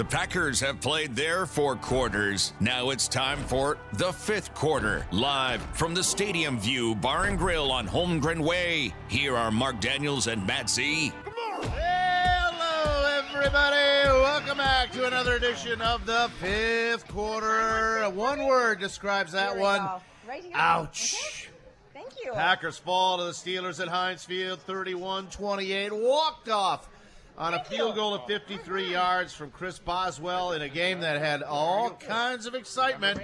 The Packers have played their four quarters. Now it's time for the fifth quarter. Live from the Stadium View Bar and Grill on Holmgren Way. Here are Mark Daniels and Matt Z. Hello, everybody. Welcome back to another edition of the fifth quarter. One word describes that Here one. Right. Ouch. Mm-hmm. Thank you. Packers fall to the Steelers at Heinz Field 31 28. Walked off on a field goal of 53 yards from Chris Boswell in a game that had all kinds of excitement.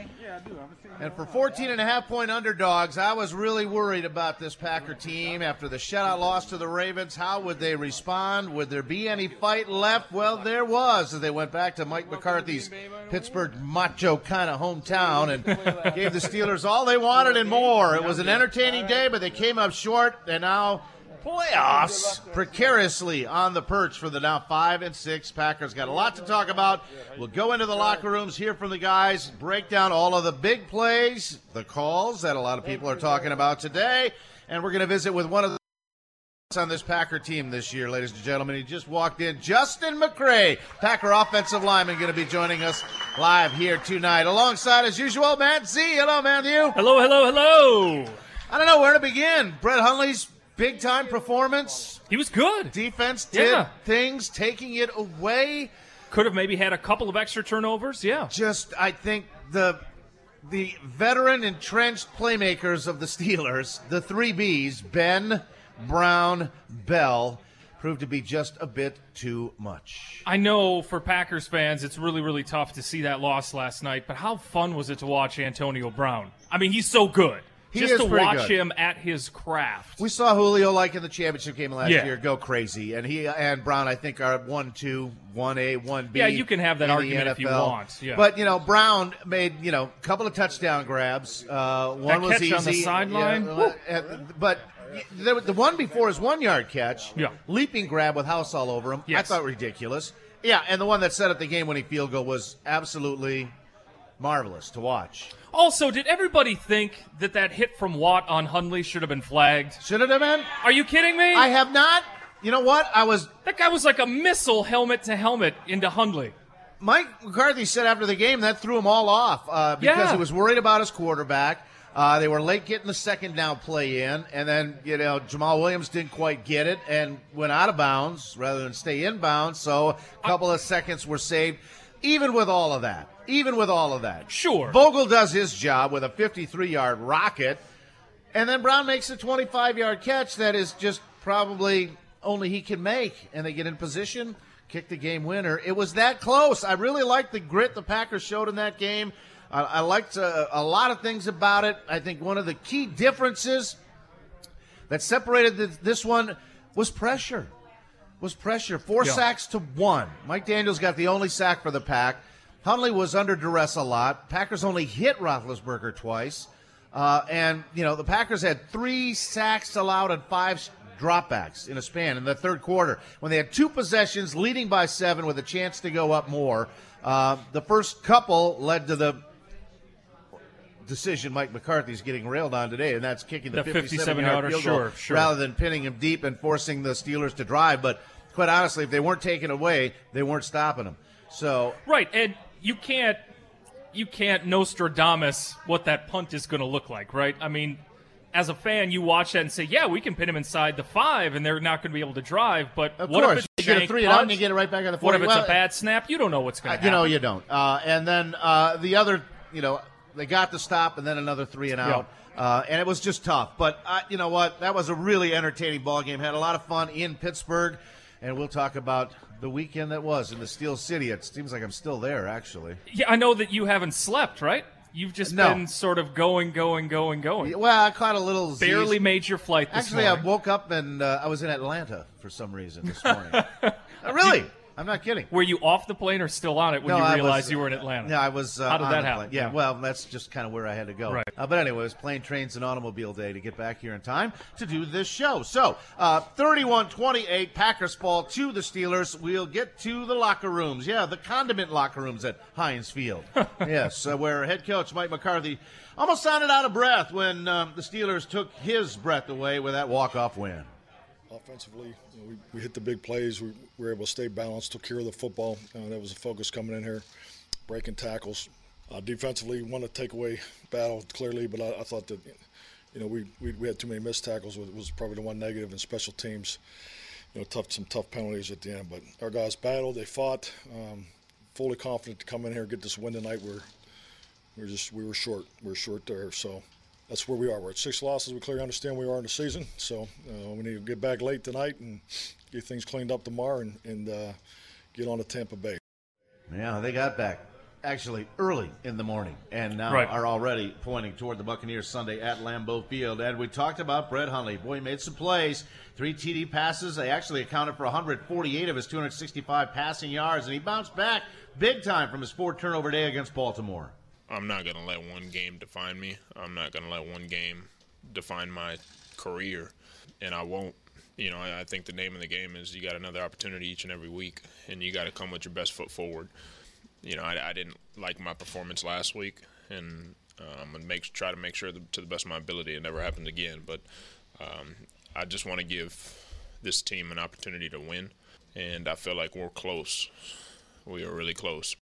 And for 14 and a half point underdogs, I was really worried about this Packer team after the shutout loss to the Ravens. How would they respond? Would there be any fight left? Well, there was as they went back to Mike McCarthy's Pittsburgh macho kind of hometown and gave the Steelers all they wanted and more. It was an entertaining day, but they came up short, and now playoffs precariously on the perch for the now five and six Packers. Got a lot to talk about. We'll go into the locker rooms, hear from the guys, break down all of the big plays, the calls that a lot of people are talking about today, and we're going to visit with one of the on this Packer team this year, ladies and gentlemen. He just walked in. Justin McCray, Packer offensive lineman, going to be joining us live here tonight. Alongside, as usual, Matt Z. Hello, Matthew. Hello, hello, hello. I don't know where to begin. Brett Hundley's big time performance. He was good. Defense did Yeah. things, taking it away. Could have maybe had a couple of extra turnovers. Yeah. Just, I think the the veteran entrenched playmakers of the Steelers, the three Bs, Ben, Brown, Bell, proved to be just a bit too much. I know for Packers fans, it's really, really tough to see that loss last night, but how fun was it to watch Antonio Brown? I mean, he's so good. He Just to watch good. him at his craft. We saw Julio like in the championship game last Yeah. year go crazy, and he and Brown I think are one two, one A, one B. Yeah, you can have that argument if you want, yeah. But you know, Brown made you know a couple of touchdown grabs. Uh, one That was catch easy on the sideline? but the, one before his one yard catch, Yeah. leaping grab with House all over him. I thought ridiculous. Yeah, and the one that set up the game winning field goal was absolutely marvelous to watch. Also, did everybody think that that hit from Watt on Hundley should have been flagged? Should it have been? Are you kidding me? I have not. You know what? I was that guy was like a missile helmet to helmet into Hundley. Mike McCarthy said after the game that threw him all off uh, because Yeah. he was worried about his quarterback. Uh, they were late getting the second down play in, and then you know Jamaal Williams didn't quite get it and went out of bounds rather than stay in bounds. So a couple of seconds were saved. Even with all of that, even with all of that, Sure. Vogel does his job with a 53-yard rocket, and then Brown makes a 25-yard catch that is just probably only he can make, and they get in position, kick the game winner. It was that close. I really liked the grit the Packers showed in that game. I, I liked uh, a lot of things about it. I think one of the key differences that separated th- this one was pressure. Was pressure. Four Yeah. sacks to one. Mike Daniels got the only sack for the pack. Hundley was under duress a lot. Packers only hit Roethlisberger twice. Uh, and, you know, the Packers had three sacks allowed and five dropbacks in a span in the third quarter when they had two possessions leading by seven with a chance to go up more. Uh, the first couple led to the decision Mike McCarthy's getting railed on today, and that's kicking the, The 57 yard field goal sure, sure. rather than pinning him deep and forcing the Steelers to drive. But quite honestly, if they weren't taken away, they weren't stopping them. So Right, and you can't you can't Nostradamus what that punt is going to look like, right? I mean, as a fan, you watch that and say, "Yeah, we can pin him inside the five, and they're not going to be able to drive." But of what course, if it's you get a three and out, and you get it right back on the. 40. What if it's Well, a bad snap? You don't know what's going to happen. You know, you don't. Uh, and then uh, the other, you know, they got the stop, and then another three and out. Uh, and it was just tough. But uh, you know what? That was a really entertaining ball game. Had a lot of fun in Pittsburgh, and we'll talk about the weekend that was in the Steel City. It seems like I'm still there, actually. Yeah, I know that you haven't slept, right? You've just No. been sort of going, going, going, going. Well, I caught a little. Barely made your flight this morning. Actually, I woke up and uh, I was in Atlanta for some reason this morning. Uh, really? I'm not kidding. Were you off the plane or still on it when No, you realized was- you were in Atlanta? Yeah, I was. Uh, How did on that happen? plane. Yeah, Yeah. well, that's just kind of where I had to go. Right. Uh, but anyway, it was plane, trains, and automobile day to get back here in time to do this show. So, uh, 31-28, Packers fall to the Steelers. We'll get to the locker rooms. Yeah, the condiment locker rooms at Heinz Field. yes, uh, where head coach Mike McCarthy almost sounded out of breath when um, the Steelers took his breath away with that walk-off win. Offensively, you know, we, we hit the big plays. We, we, were able to stay balanced, took care of the football. Uh, that was a focus coming in here, breaking tackles. Uh, defensively, won a takeaway battle clearly, but I, I thought that you know we, we, we had too many missed tackles. It was probably the one negative in special teams. You know, tough some tough penalties at the end, but our guys battled. They fought. Um, fully confident to come in here and get this win tonight. We're we're just we were short. We are short there, so that's where we are. We're at six losses. We clearly understand we are in the season, so uh, we need to get back late tonight and get things cleaned up tomorrow and, and uh, get on to Tampa Bay. Yeah, they got back actually early in the morning and now right. are already pointing toward the Buccaneers Sunday at Lambeau Field. And we talked about Brett Hundley. Boy, he made some plays. Three TD passes. They actually accounted for 148 of his 265 passing yards, and he bounced back big time from his four turnover day against Baltimore. I'm not going to let one game define me. I'm not going to let one game define my career, and I won't. You know, I, I think the name of the game is you got another opportunity each and every week, and you got to come with your best foot forward. You know, I, I didn't like my performance last week, and uh, I'm gonna make try to make sure to the best of my ability it never happens again. But um, I just want to give this team an opportunity to win, and I feel like we're close. We are really close,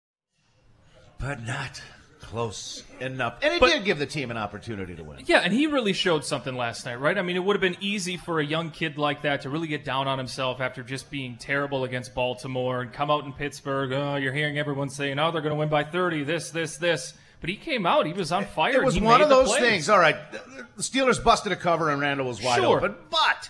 but not close enough. And he but, did give the team an opportunity to win. Yeah, and he really showed something last night, right? I mean, it would have been easy for a young kid like that to really get down on himself after just being terrible against Baltimore and come out in Pittsburgh. Oh, you're hearing everyone saying, oh, they're going to win by 30, this, this, this. But he came out. He was on fire. It was one of those things. All right, the Steelers busted a cover and Randall was wide sure. open, but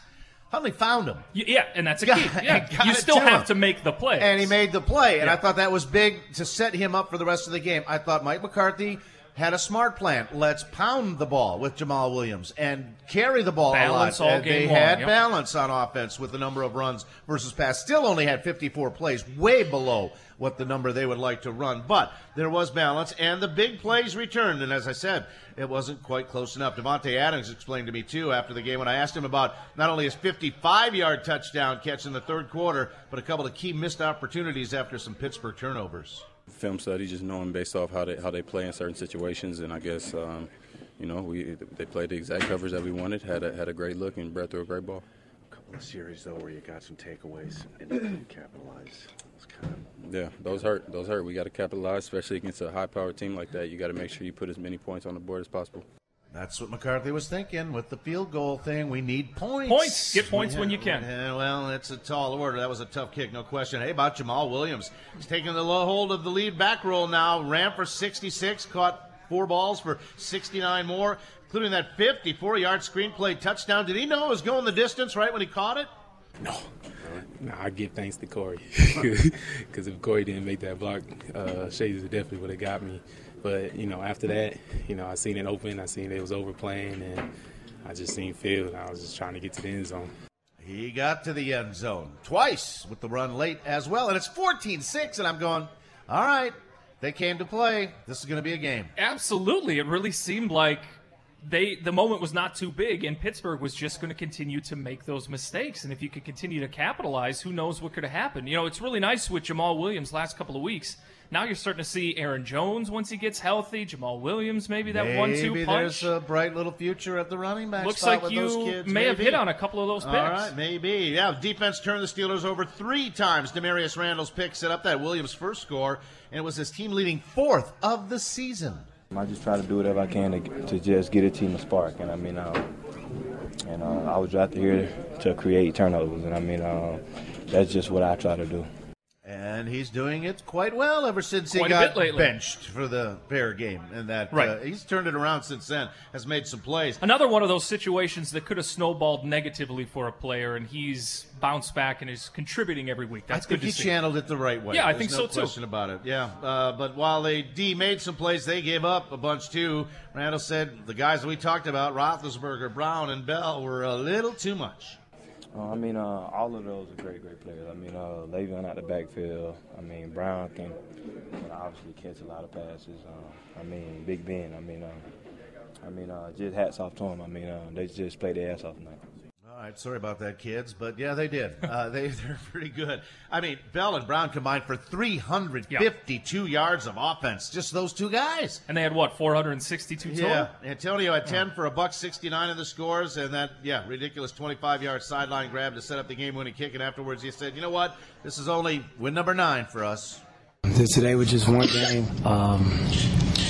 Hundley found him. Yeah, and that's a key. Yeah. You still to have him. to make the play. And he made the play, and yeah. I thought that was big to set him up for the rest of the game. I thought Mike McCarthy had a smart plan. Let's pound the ball with Jamaal Williams and carry the ball balance a lot. All they long. had yep. balance on offense with the number of runs versus pass. Still only had 54 plays, way below what the number they would like to run. But there was balance, and the big plays returned. And as I said, it wasn't quite close enough. Davante Adams explained to me, too, after the game when I asked him about not only his 55 yard touchdown catch in the third quarter, but a couple of key missed opportunities after some Pittsburgh turnovers. Film study, just knowing based off how they, how they play in certain situations. And I guess, um, you know, we they played the exact covers that we wanted, had a, had a great look, and Brett threw a great ball. A couple of series, though, where you got some takeaways and didn't capitalize. Yeah, those hurt. Those hurt. We got to capitalize, especially against a high-powered team like that. You got to make sure you put as many points on the board as possible. That's what McCarthy was thinking with the field goal thing. We need points. Points. Get points yeah, when you can. Yeah, well, it's a tall order. That was a tough kick, no question. Hey, about Jamaal Williams. He's taking the low hold of the lead back roll now. Ran for 66, caught four balls for 69 more, including that 54 yard screenplay touchdown. Did he know it was going the distance right when he caught it? No. No, I give thanks to Corey because if Corey didn't make that block, uh, Shades definitely would have got me. But you know, after that, you know, I seen it open. I seen it was overplaying, and I just seen field. I was just trying to get to the end zone. He got to the end zone twice with the run late as well, and it's 14-6, and I'm going, all right, they came to play. This is going to be a game. Absolutely, it really seemed like they the moment was not too big, and Pittsburgh was just going to continue to make those mistakes. And if you could continue to capitalize, who knows what could have happened? You know, it's really nice with Jamaal Williams last couple of weeks. Now you're starting to see Aaron Jones once he gets healthy. Jamaal Williams, maybe that one-two punch. there's a bright little future at the running back. Looks like you may maybe. have hit on a couple of those picks. All right, maybe. Yeah, defense turned the Steelers over three times. Damarious Randall's pick set up that Williams' first score, and it was his team-leading fourth of the season. I just try to do whatever I can to, to just get a team a spark, and I mean, uh, and uh, I was drafted here to create turnovers, and I mean, uh, that's just what I try to do. And he's doing it quite well ever since he got benched for the Bear game, and that right. Uh, he's turned it around since then. Has made some plays. Another one of those situations that could have snowballed negatively for a player, and he's bounced back and is contributing every week. That's I think he see. channeled it the right way. Yeah, I There's think no so too. Question about it. Yeah, uh, but while they D made some plays, they gave up a bunch too. Randall said the guys we talked about, Roethlisberger, Brown, and Bell, were a little too much. Uh, I mean, uh, all of those are great, great players. I mean, uh, Le'Veon out the backfield. I mean, Brown can, obviously catch a lot of passes. Uh, I mean, Big Ben. I mean, uh, I mean, uh, just hats off to him. I mean, uh, they just played their ass off tonight. All All right, sorry about that, kids, but yeah, they did. Uh, they they're pretty good. I mean, Bell and Brown combined for 352 yards of offense. Just those two guys. And they had what 462 total. Yeah, Antonio had 10 for a buck 69 in the scores, and that yeah ridiculous 25 yard sideline grab to set up the game winning kick. And afterwards, he said, "You know what? This is only win number nine for us." Today was just one game. Um,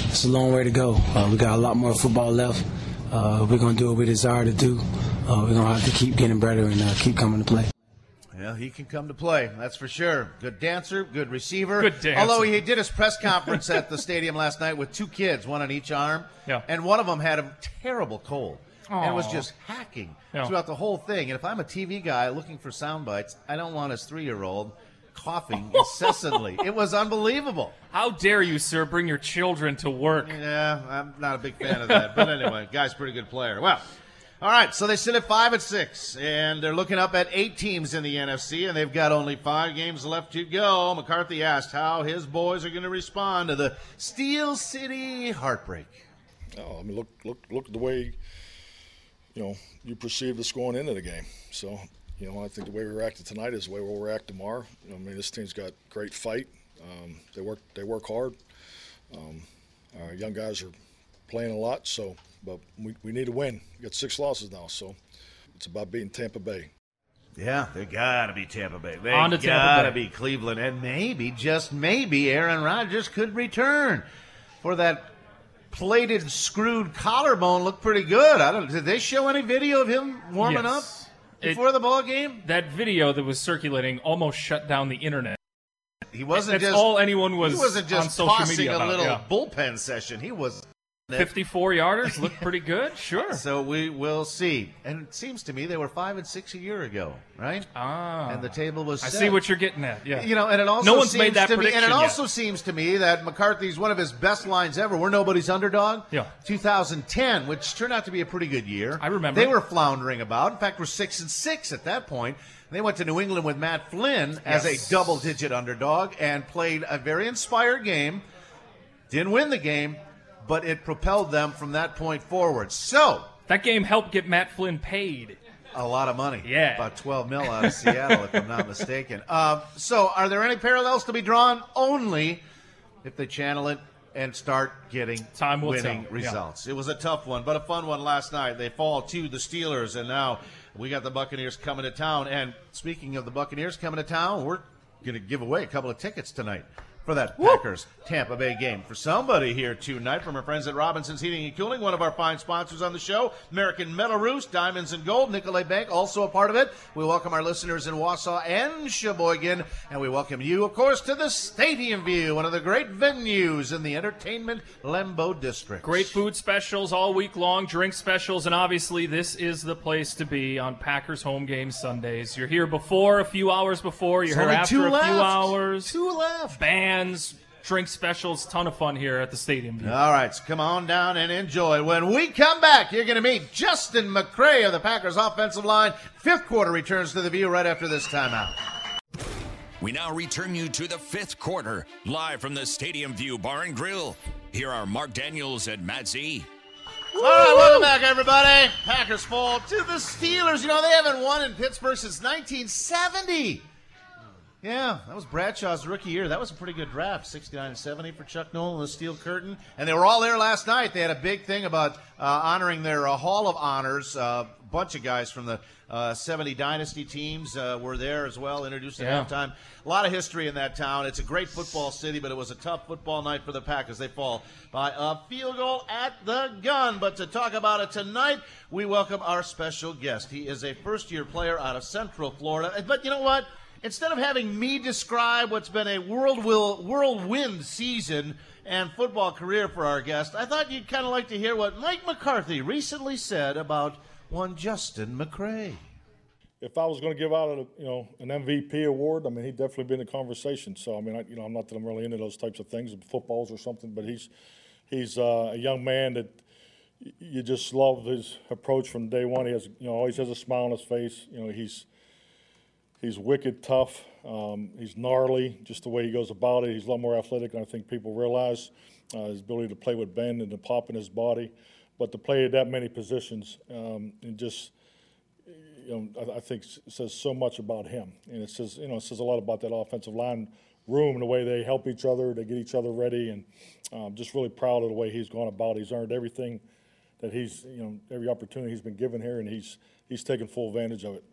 it's a long way to go. Uh, we got a lot more football left. Uh, we're gonna do what we desire to do. Uh, we're gonna have to keep getting better and uh, keep coming to play. Yeah, he can come to play. That's for sure. Good dancer, good receiver. Good dancer. Although he did his press conference at the stadium last night with two kids, one on each arm. Yeah. And one of them had a terrible cold. And was just hacking Yeah. throughout the whole thing. And if I'm a TV guy looking for sound bites, I don't want his three year old coughing incessantly. it was unbelievable. How dare you, sir, bring your children to work? Yeah, I'm not a big fan of that. But anyway, guy's a pretty good player. Well, all right, so they sit at five and six, and they're looking up at eight teams in the NFC, and they've got only five games left to go. McCarthy asked how his boys are going to respond to the Steel City heartbreak. Oh, I mean, look, look, look at the way, you know, you perceive us going into the game. So, you know, I think the way we reacted tonight is the way we'll react tomorrow. I mean, this team's got great fight. Um, they work, they work hard. Um, our young guys are playing a lot, so, but we, we need to win. We got six losses now, so it's about beating Tampa Bay. Yeah, they gotta be Tampa Bay. They On to Tampa gotta Bay. be Cleveland, and maybe, just maybe, Aaron Rodgers could return for that plated, screwed collarbone. Looked pretty good. I don't. Did they show any video of him warming Yes. up before the ball game? That video that was circulating almost shut down the internet. He wasn't That's just all anyone was He wasn't just on social tossing media a about, little yeah. bullpen session. He was 54 yarders look pretty good. Sure. So we will see. And it seems to me they were five and six a year ago, right? Ah. And the table was. I set. see what you're getting at. Yeah. You know, and it also no one's seems made that to me, and it yet. also seems to me that McCarthy's one of his best lines ever. We're nobody's underdog. Yeah. 2010, which turned out to be a pretty good year. I remember. They were floundering about. In fact, we're six and six at that point. They went to New England with Matt Flynn as Yes. a double-digit underdog and played a very inspired game. Didn't win the game, but it propelled them from that point forward. So that game helped get Matt Flynn paid. a lot of money. Yeah. About 12 mil out of Seattle, if I'm not mistaken. Um, so, are there any parallels to be drawn? Only if they channel it and start getting Time winning tell. Yeah. results. It was a tough one, but a fun one last night. They fall to the Steelers, and now we got the Buccaneers coming to town. And speaking of the Buccaneers coming to town, we're going to give away a couple of tickets tonight for that Packers Tampa Bay game. For somebody here tonight from our friends at Robinson's Heating and Cooling, one of our fine sponsors on the show, American Metal Roost, Diamonds and Gold, Nicolet Bank, also a part of it. We welcome our listeners in Wausau and Sheboygan, and we welcome you, of course, to the Stadium View, one of the great venues in the entertainment Lambeau District. Great food specials all week long, drink specials, and obviously this is the place to be on Packers home game Sundays. You're here before, a few hours before. You're here after two a left. few hours. Two left. Bands, drink specials, ton of fun here at the stadium. View. All right, so come on down and enjoy. When we come back, you're going to meet Justin McCray of the Packers offensive line. Fifth quarter returns to the view right after this timeout. We now return you to the fifth quarter, live from the Stadium View Bar and Grill. Here are Mark Daniels and Matt Z. All right, welcome back, everybody. Packers fall to the Steelers. You know, they haven't won in Pittsburgh since 1970. Yeah, that was Bradshaw's rookie year. That was a pretty good draft, 69 and 70 for Chuck Noll and the Steel Curtain. And they were all there last night. They had a big thing about uh, honoring their uh, Hall of Honors. A uh, bunch of guys from the uh, 70 Dynasty teams uh, were there as well, introduced at Yeah. halftime. A lot of history in that town. It's a great football city, but it was a tough football night for the Packers. They fall by a field goal at the gun. But to talk about it tonight, we welcome our special guest. He is a first year player out of Central Florida. But you know what? Instead of having me describe what's been a whirlwind season and football career for our guest, I thought you'd kind of like to hear what Mike McCarthy recently said about one Justin McCray. If I was going to give out a you know an MVP award, I mean he'd definitely be in the conversation. So I mean I, you know I'm not that I'm really into those types of things, footballs or something, but he's he's uh, a young man that you just love his approach from day one. He has you know always has a smile on his face. You know he's he's wicked tough. Um, he's gnarly, just the way he goes about it. He's a lot more athletic than I think people realize. Uh, his ability to play with bend and to pop in his body, but to play at that many positions um, and just you know, I, I think says so much about him, and it says, you know, it says a lot about that offensive line room and the way they help each other, they get each other ready, and um, just really proud of the way he's gone about. He's earned everything that he's, you know, every opportunity he's been given here, and he's he's taken full advantage of it.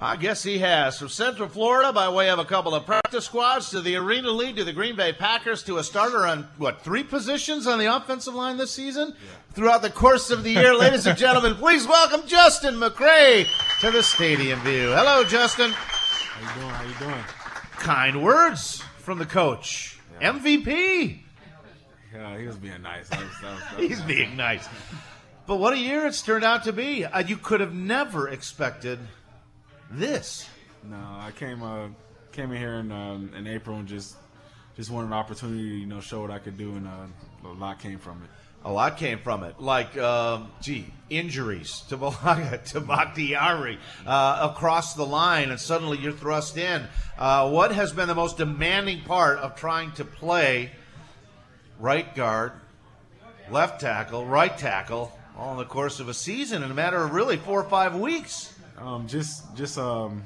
I guess he has. From Central Florida, by way of a couple of practice squads, to the Arena League, to the Green Bay Packers, to a starter on, what, three positions on the offensive line this season? Throughout the course of the year, ladies and gentlemen, please welcome Justin McCray to the Stadium View. Hello, Justin. How you doing? How you doing? Kind words from the coach. MVP. Yeah, he was being nice. That was, that was, that was He's being nice. But what a year it's turned out to be. Uh, you could have never expected this. No, I came uh, came in here in um, in April and just just wanted an opportunity to you know show what I could do, and uh, a lot came from it. A lot came from it, like, um, gee, injuries to Bulaga, to Bakhtiari uh, across the line, and suddenly you're thrust in. Uh, what has been the most demanding part of trying to play right guard, left tackle, right tackle, all in the course of a season in a matter of really four or five weeks? Um, just just um,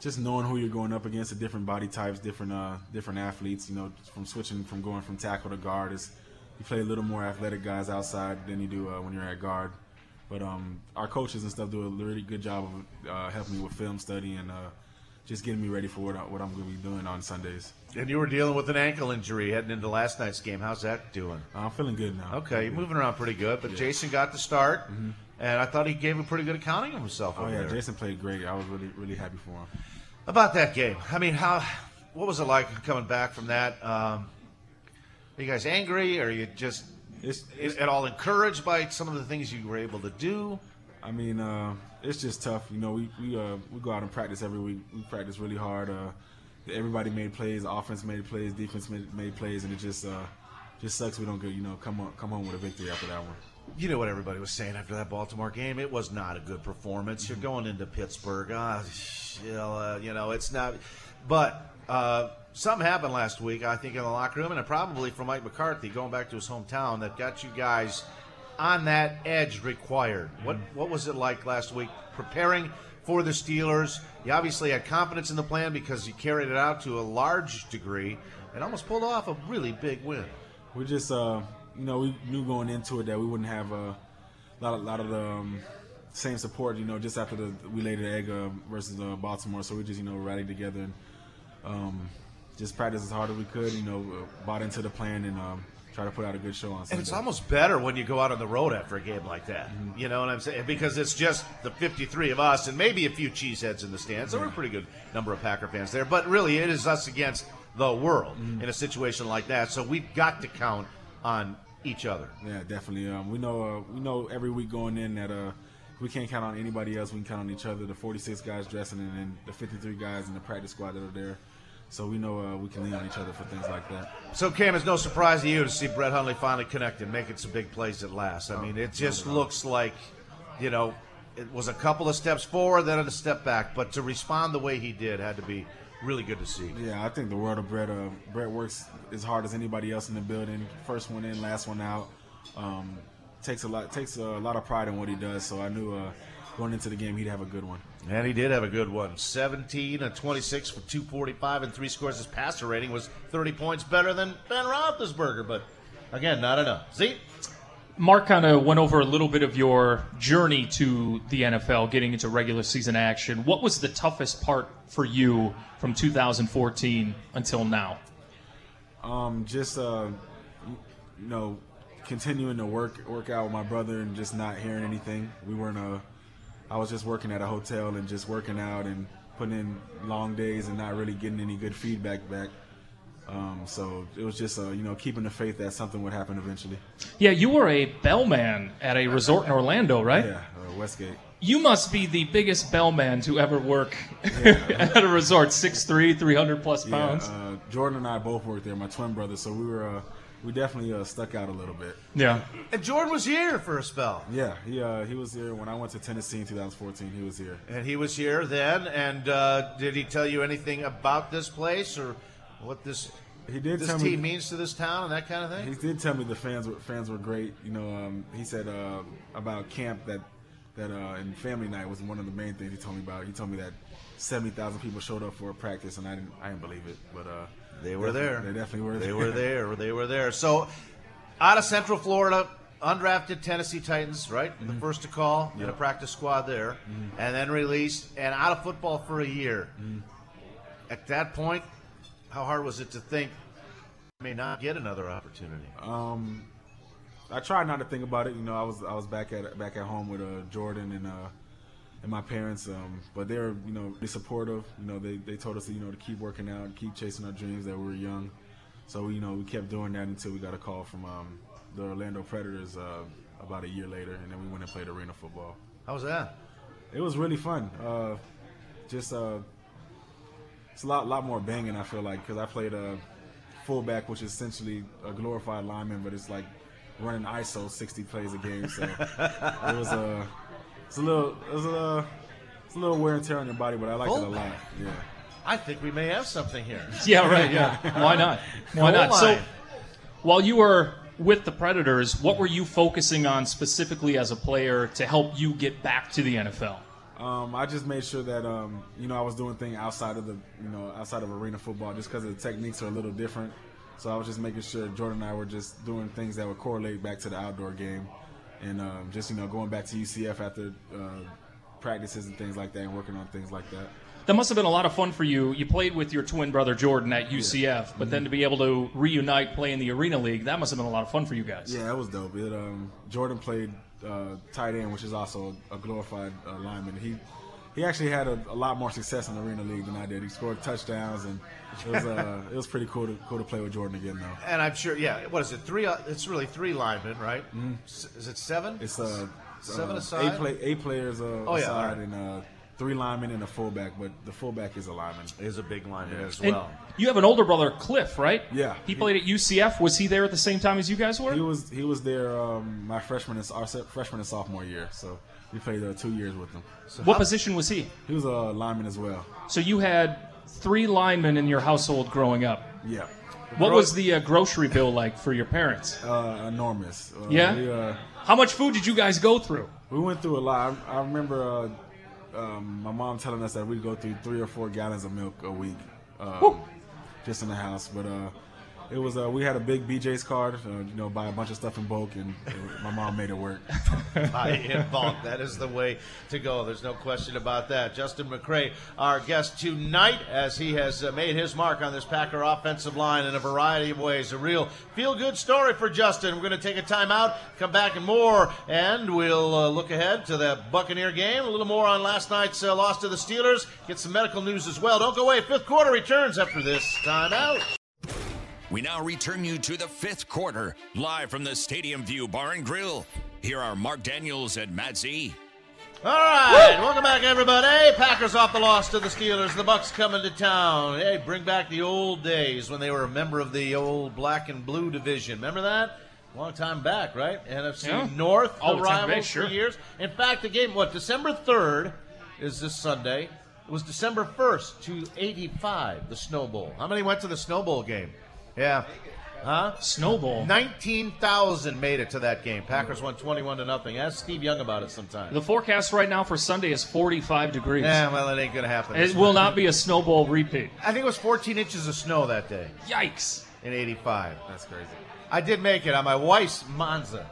just knowing who you're going up against, the different body types, different uh, different athletes. You know, from switching from going from tackle to guard is you play a little more athletic guys outside than you do uh, when you're at guard. But um, our coaches and stuff do a really good job of uh, helping me with film study and uh, just getting me ready for what, I, what I'm going to be doing on Sundays. And you were dealing with an ankle injury heading into last night's game. How's that doing? I'm feeling good now. Okay, you're moving around pretty good. But Yeah. Jason got the start, and I thought he gave a pretty good accounting of himself. Oh yeah, there. Jason played great. I was really really happy for him. About that game, I mean, how? What was it like coming back from that? Um, are you guys angry? Or are you just at all encouraged by some of the things you were able to do? I mean, uh, it's just tough. You know, we we uh, we go out and practice every week. We practice really hard. Uh, everybody made plays. Offense made plays. Defense made, made plays, and it just uh, just sucks we don't get you know come on, come home with a victory after that one. You know what everybody was saying after that Baltimore game? It was not a good performance. You're going into Pittsburgh. Uh, you know, it's not. But uh, something happened last week, I think, in the locker room, and probably from Mike McCarthy going back to his hometown that got you guys on that edge required. What What was it like last week preparing for the Steelers? You obviously had confidence in the plan because you carried it out to a large degree and almost pulled off a really big win. We just uh, you know we knew going into it that we wouldn't have a lot of lot of the um, same support. You know, just after the we laid the egg uh, versus uh, Baltimore, so we just you know rallied together and um, just practiced as hard as we could. You know, uh, bought into the plan and um, try to put out a good show on Sunday. And it's almost better when you go out on the road after a game like that. You know what I'm saying? Because it's just the 53 of us and maybe a few cheeseheads in the stands. There were a pretty good number of Packer fans there. But really, it is us against the world in a situation like that. So we've got to count on each other. Yeah, definitely. Um, we know uh, we know every week going in that uh, we can't count on anybody else. We can count on each other. The 46 guys dressing and then the 53 guys in the practice squad that are there. So we know uh, we can lean on each other for things like that. So, Cam, it's no surprise to you to see Brett Hundley finally connect connected, making some big plays at last. I mean, it just looks like, you know, it was a couple of steps forward, then a step back. But to respond the way he did had to be really good to see. Yeah, I think the world of Brett. Uh, Brett works as hard as anybody else in the building. First one in, last one out. Um, takes a lot takes a lot of pride in what he does. So I knew uh, going into the game he'd have a good one. And he did have a good one. 17 and 26 for 245 and three scores. His passer rating was 30 points better than Ben Roethlisberger, but again, not enough. See? Mark kind of went over a little bit of your journey to the NFL, getting into regular season action. What was the toughest part for you from 2014 until now? Um, just uh, you know, continuing to work work out with my brother and just not hearing anything. We weren't uh, I was just working at a hotel and just working out and putting in long days and not really getting any good feedback back. Um, so it was just uh, you know keeping the faith that something would happen eventually. Yeah, you were a bellman at a resort in Orlando, right? Yeah, uh, Westgate. You must be the biggest bellman to ever work at a resort. 6'3", 300 plus pounds. Yeah, uh, Jordan and I both worked there, my twin brother. So we were uh, we definitely uh, stuck out a little bit. Yeah. And Jordan was here for a spell. Yeah, he uh, he was here when I went to Tennessee in 2014. He was here. And he was here then. And uh, did he tell you anything about this place or what this He did this tell team me means to this town and that kind of thing? He did tell me the fans were fans were great. You know, um, he said uh, about camp that that uh, and family night was one of the main things he told me about. He told me that seventy thousand people showed up for a practice, and I didn't I didn't believe it, but uh, They were there. They definitely were. They there. were there. They were there. So, out of Central Florida, undrafted Tennessee Titans, right? The first to call in a practice squad there, and then released and out of football for a year. At that point, how hard was it to think I may not get another opportunity? Um, I tried not to think about it. You know, I was I was back at back at home with uh, Jordan and uh, and my parents. Um, but they were you know they supportive. You know, they, they told us you know to keep working out, keep chasing our dreams. That we were young, so you know we kept doing that until we got a call from um, the Orlando Predators uh, about a year later, and then we went and played arena football. How was that? It was really fun. Uh, just uh, it's a lot lot more banging. I feel like because I played a fullback, which is essentially a glorified lineman, but it's like running ISO 60 plays a game. So it was a it's a little it was a it's a little wear and tear on your body, but I like it a lot. Yeah. I think we may have something here. Yeah, right. Yeah. Why not? Why not? So, while you were with the Predators, what were you focusing on specifically as a player to help you get back to the NFL? Um, I just made sure that um, you know I was doing things outside of the you know outside of arena football, just because the techniques are a little different. So I was just making sure Jordan and I were just doing things that would correlate back to the outdoor game, and um, just you know going back to UCF after uh, practices and things like that, and working on things like that. That must have been a lot of fun for you. You played with your twin brother Jordan at UCF, but then to be able to reunite, play in the Arena League, that must have been a lot of fun for you guys. Yeah, that was dope. It, um, Jordan played uh, tight end, which is also a glorified uh, lineman. He he actually had a, a lot more success in the Arena League than I did. He scored touchdowns, and it was uh, it was pretty cool to cool to play with Jordan again, though. And I'm sure, yeah. What is it? Three. Uh, it's really three linemen, right? S- Is it seven? It's uh, seven uh, aside. Eight, play, eight players uh, Oh, yeah, aside, right. and uh, three linemen and a fullback. But the fullback is a lineman. Is a big lineman as And well. you have an older brother, Cliff, right? Yeah. He played at UCF. Was he there at the same time as you guys were? He was he was there um, my freshman and our freshman and sophomore year. So we played uh, two years with him. what position was he? He was a lineman as well. So you had three linemen in your household growing up. Yeah. What was the uh, grocery bill like for your parents? Uh, enormous. Uh, Yeah? We, uh, How much food did you guys go through? we went through a lot. I, I remember uh, um, my mom telling us that we go through three or four gallons of milk a week, um, just in the house. But uh, it was uh, we had a big BJ's card, uh, you know, buy a bunch of stuff in bulk, and uh, my mom made it work. Buy in bulk. That is the way to go. There's no question about that. Justin McCray, our guest tonight, as he has uh, made his mark on this Packer offensive line in a variety of ways. A real feel good story for Justin. We're going to take a timeout, come back and more, and we'll uh, look ahead to the Buccaneer game. A little more on last night's uh, loss to the Steelers. Get some medical news as well. Don't go away. Fifth quarter returns after this timeout. We now return you to the fifth quarter, live from the Stadium View Bar and Grill. Here are Mark Daniels and Matt Z. All right, welcome back, everybody. Packers off the loss to the Steelers. The Bucks coming to town. Hey, bring back the old days when they were a member of the old black and blue division. Remember that? Long time back, right? NFC Yeah. North, All the the time rivals back, sure. for years. In fact, the game, what, December 3rd is this Sunday. It was December 1st to 85, the Snow Bowl. How many went to the Snow Bowl game? Yeah. Huh? Snow Bowl. 19,000 made it to that game. Packers won 21 to nothing. Ask Steve Young about it sometime. The forecast right now for Sunday is 45 degrees. Yeah, well, it ain't going to happen. It will not be a snowball repeat. I think it was 14 inches of snow that day Yikes. in 85. That's crazy. I did make it on my wife's Monza.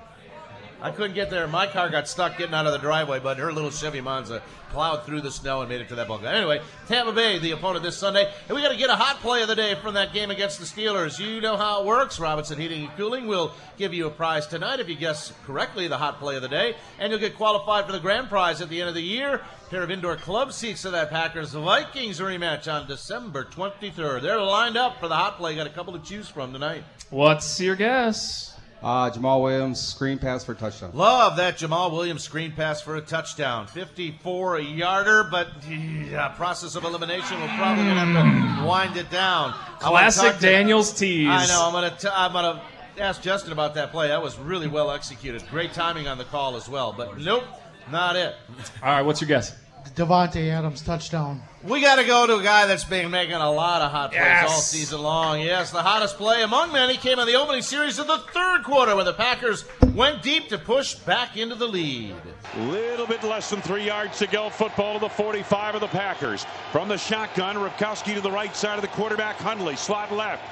I couldn't get there. My car got stuck getting out of the driveway, but her little Chevy Monza plowed through the snow and made it to that ball game. Anyway, Tampa Bay, the opponent this Sunday. And we got to get a hot play of the day from that game against the Steelers. You know how it works. Robinson Heating and Cooling will give you a prize tonight if you guess correctly the hot play of the day. And you'll get qualified for the grand prize at the end of the year. pair of indoor club seats to that Packers Vikings rematch on December 23rd. They're lined up for the hot play. Got a couple to choose from tonight. What's your guess? Uh, Jamaal Williams, screen pass for a touchdown. Love that Jamaal Williams screen pass for a touchdown. 54 a yarder, but yeah, process of elimination. We're probably going to have to wind it down. Classic talk to- Daniels tease. I know. I'm going to. I'm going to ask Justin about that play. That was really well executed. Great timing on the call as well. But nope, not it. All right, what's your guess? Davante Adams touchdown. We got to go to a guy that's been making a lot of hot plays Yes. all season long. Yes, the hottest play among many came in the opening series of the third quarter when the Packers went deep to push back into the lead. Little bit less than three yards to go. Football to the 45 of the Packers. From the shotgun, Ripkowski to the right side of the quarterback. Hundley, slot left.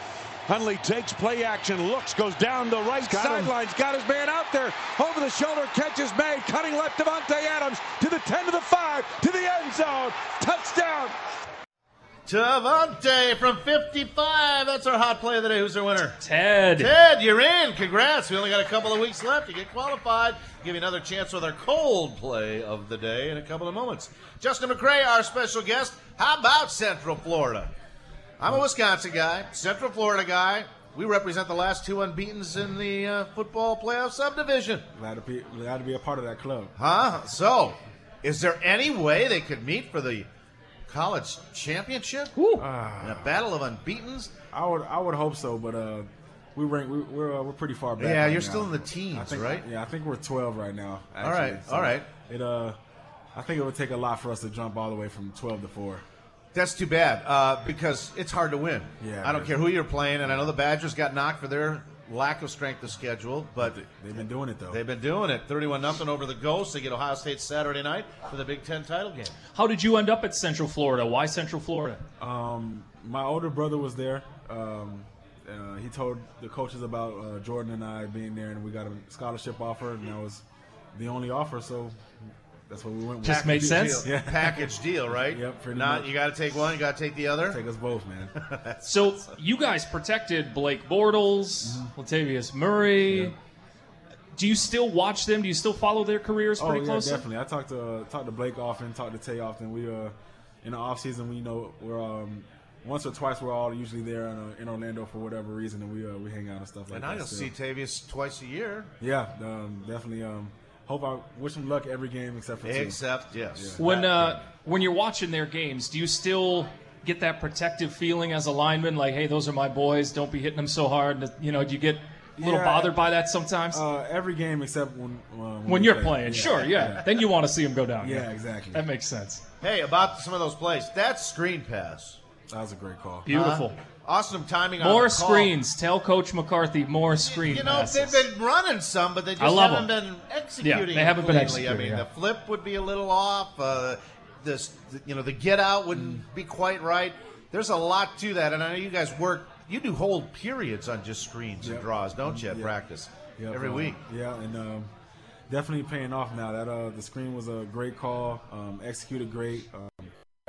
Hundley takes play action, looks, goes down the right Got him. sidelines, got his man out there. Over the shoulder, catch is made. Cutting left, Davante Adams to the 10 to the 5 to the end zone. Touchdown. Davante from 55. That's our hot play of the day. Who's our winner? Ted. Ted, you're in. Congrats. We only got a couple of weeks left to get qualified. Give you another chance with our cold play of the day in a couple of moments. Justin McCray, our special guest. How about Central Florida? I'm a Wisconsin guy, Central Florida guy. We represent the last two unbeatens in the uh, football playoff subdivision. Glad to be glad to be a part of that club. Huh? So, is there any way they could meet for the college championship? In a battle of unbeatens? I would I would hope so, but uh, we rank we, we're uh, we're pretty far back. Yeah, right you're now. still in the teens, I think, right? Yeah, I think we're 12 right now. All Actually. right, all right. It uh, I think it would take a lot for us to jump all the way from 12 to four. That's too bad uh, because it's hard to win. Yeah, I don't man. care who you're playing, and I know the Badgers got knocked for their lack of strength of schedule, but they've been doing it though. They've been doing it. Thirty-one nothing over the Ghosts. They get Ohio State Saturday night for the Big Ten title game. How did you end up at Central Florida? Why Central Florida? Um, my older brother was there. Um, uh, he told the coaches about uh, Jordan and I being there, and we got a scholarship offer, and that was the only offer. So that's what we went with. Just made sense? Yeah. Package deal, right? Yep, pretty Not much. you got to take one, you got to take the other. Take us both, man. So you guys protected Blake Bortles, Mm-hmm. Latavius Murray. Do you still watch them? Do you still follow their careers Oh pretty yeah, closely? definitely. I talked to uh, talked to Blake often, talked to Tay often. We uh in the off season, we know we're um once or twice we're all usually there in, uh, in Orlando for whatever reason, and we uh, we hang out and stuff like and that. now you'll still. see Tavius twice a year. Yeah, um, definitely. Um, hope I wish him luck every game except for two. Except, yes. Yeah. When uh, when you're watching their games, do you still get that protective feeling as a lineman? Like, hey, those are my boys. Don't be hitting them so hard. You know, do you get a little Yeah. bothered by that sometimes? Uh, every game except when uh, when we you're play. playing, Yeah, sure, yeah. Then you want to see them go down. Yeah, exactly. That makes sense. Hey, about some of those plays, that screen pass. That was a great call. Beautiful. Huh? awesome timing on More the call. screens. Tell Coach McCarthy more screen You know, passes. they've been running some, but they just I love haven't 'em. been executing. Yeah, they haven't been cleanly. I mean, yeah. the flip would be a little off. Uh, this, you know, the get out wouldn't Mm. be quite right. There's a lot to that, and I know you guys work. You do whole periods on just screens and draws, don't you? At Yeah. practice Yep, every um, week. Yeah, and um, definitely paying off now. That uh, the screen was a great call, um, executed great.